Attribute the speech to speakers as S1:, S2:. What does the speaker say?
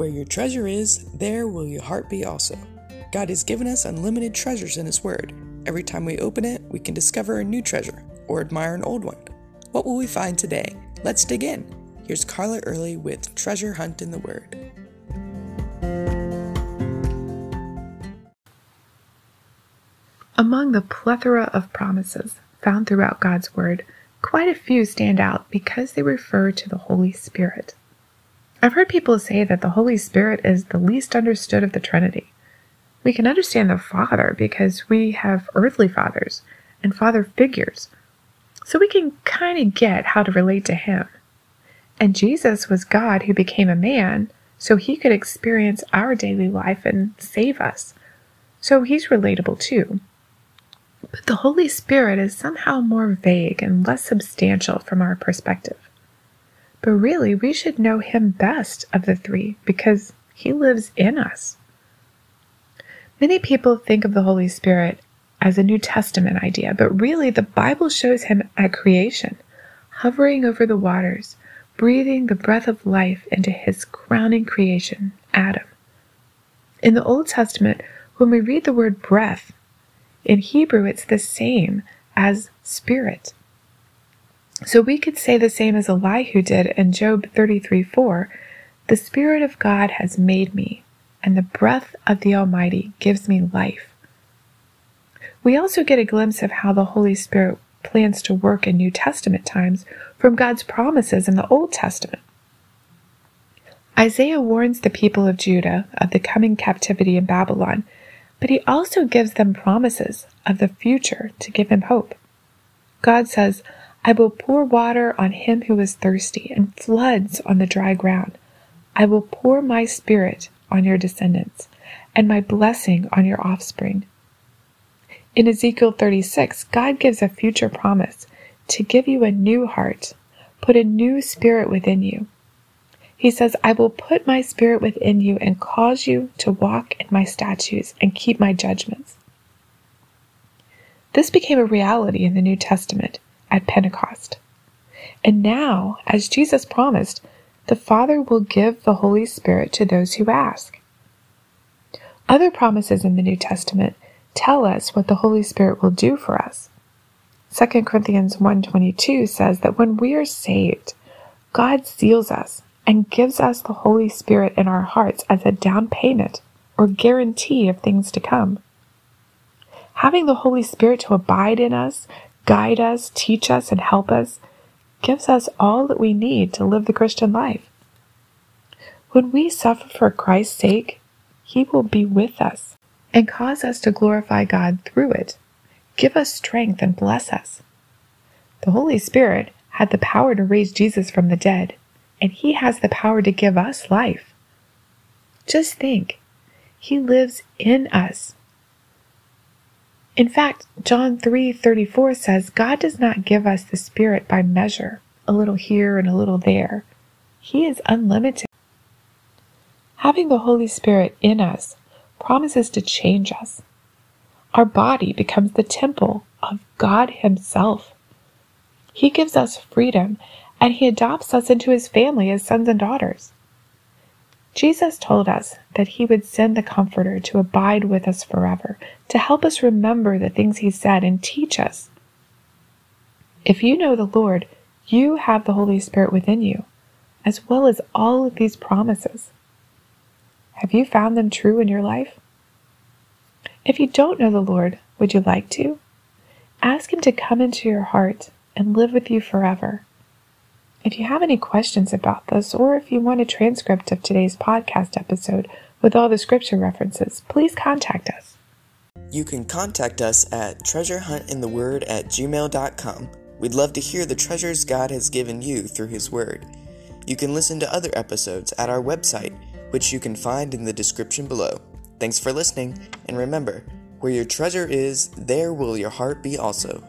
S1: Where your treasure is, there will your heart be also. God has given us unlimited treasures in His Word. Every time we open it, we can discover a new treasure or admire an old one. What will we find today? Let's dig in. Here's Carla Early with Treasure Hunt in the Word.
S2: Among the plethora of promises found throughout God's Word, quite a few stand out because they refer to the Holy Spirit. I've heard people say that the Holy Spirit is the least understood of the Trinity. We can understand the Father because we have earthly fathers and father figures, so we can kind of get how to relate to Him. And Jesus was God who became a man so He could experience our daily life and save us. So He's relatable too. But the Holy Spirit is somehow more vague and less substantial from our perspective. But really, we should know him best of the three because he lives in us. Many people think of the Holy Spirit as a New Testament idea, but really the Bible shows him at creation, hovering over the waters, breathing the breath of life into his crowning creation, Adam. In the Old Testament, when we read the word breath, in Hebrew it's the same as spirit. So we could say the same as Elihu did in Job 33 4 The Spirit of God has made me, and the breath of the Almighty gives me life. We also get a glimpse of how the Holy Spirit plans to work in New Testament times from God's promises in the Old Testament. Isaiah warns the people of Judah of the coming captivity in Babylon, but he also gives them promises of the future to give him hope. God says, I will pour water on him who is thirsty, and floods on the dry ground. I will pour my spirit on your descendants, and my blessing on your offspring. In Ezekiel 36, God gives a future promise to give you a new heart, put a new spirit within you. He says, I will put my spirit within you and cause you to walk in my statutes and keep my judgments. This became a reality in the New Testament at Pentecost. And now, as Jesus promised, the Father will give the Holy Spirit to those who ask. Other promises in the New Testament tell us what the Holy Spirit will do for us. 2 Corinthians 1:22 says that when we are saved, God seals us and gives us the Holy Spirit in our hearts as a down payment or guarantee of things to come. Having the Holy Spirit to abide in us guide us, teach us, and help us, gives us all that we need to live the Christian life. When we suffer for Christ's sake, He will be with us and cause us to glorify God through it, give us strength, and bless us. The Holy Spirit had the power to raise Jesus from the dead, and He has the power to give us life. Just think, He lives in us in fact, John 3:34 says God does not give us the spirit by measure, a little here and a little there. He is unlimited. Having the Holy Spirit in us promises to change us. Our body becomes the temple of God Himself. He gives us freedom and He adopts us into His family as sons and daughters. Jesus told us that he would send the Comforter to abide with us forever, to help us remember the things he said and teach us. If you know the Lord, you have the Holy Spirit within you, as well as all of these promises. Have you found them true in your life? If you don't know the Lord, would you like to? Ask Him to come into your heart and live with you forever. If you have any questions about this, or if you want a transcript of today's podcast episode with all the scripture references, please contact us.
S1: You can contact us at treasurehuntintheword at gmail.com. We'd love to hear the treasures God has given you through His Word. You can listen to other episodes at our website, which you can find in the description below. Thanks for listening, and remember, where your treasure is, there will your heart be also.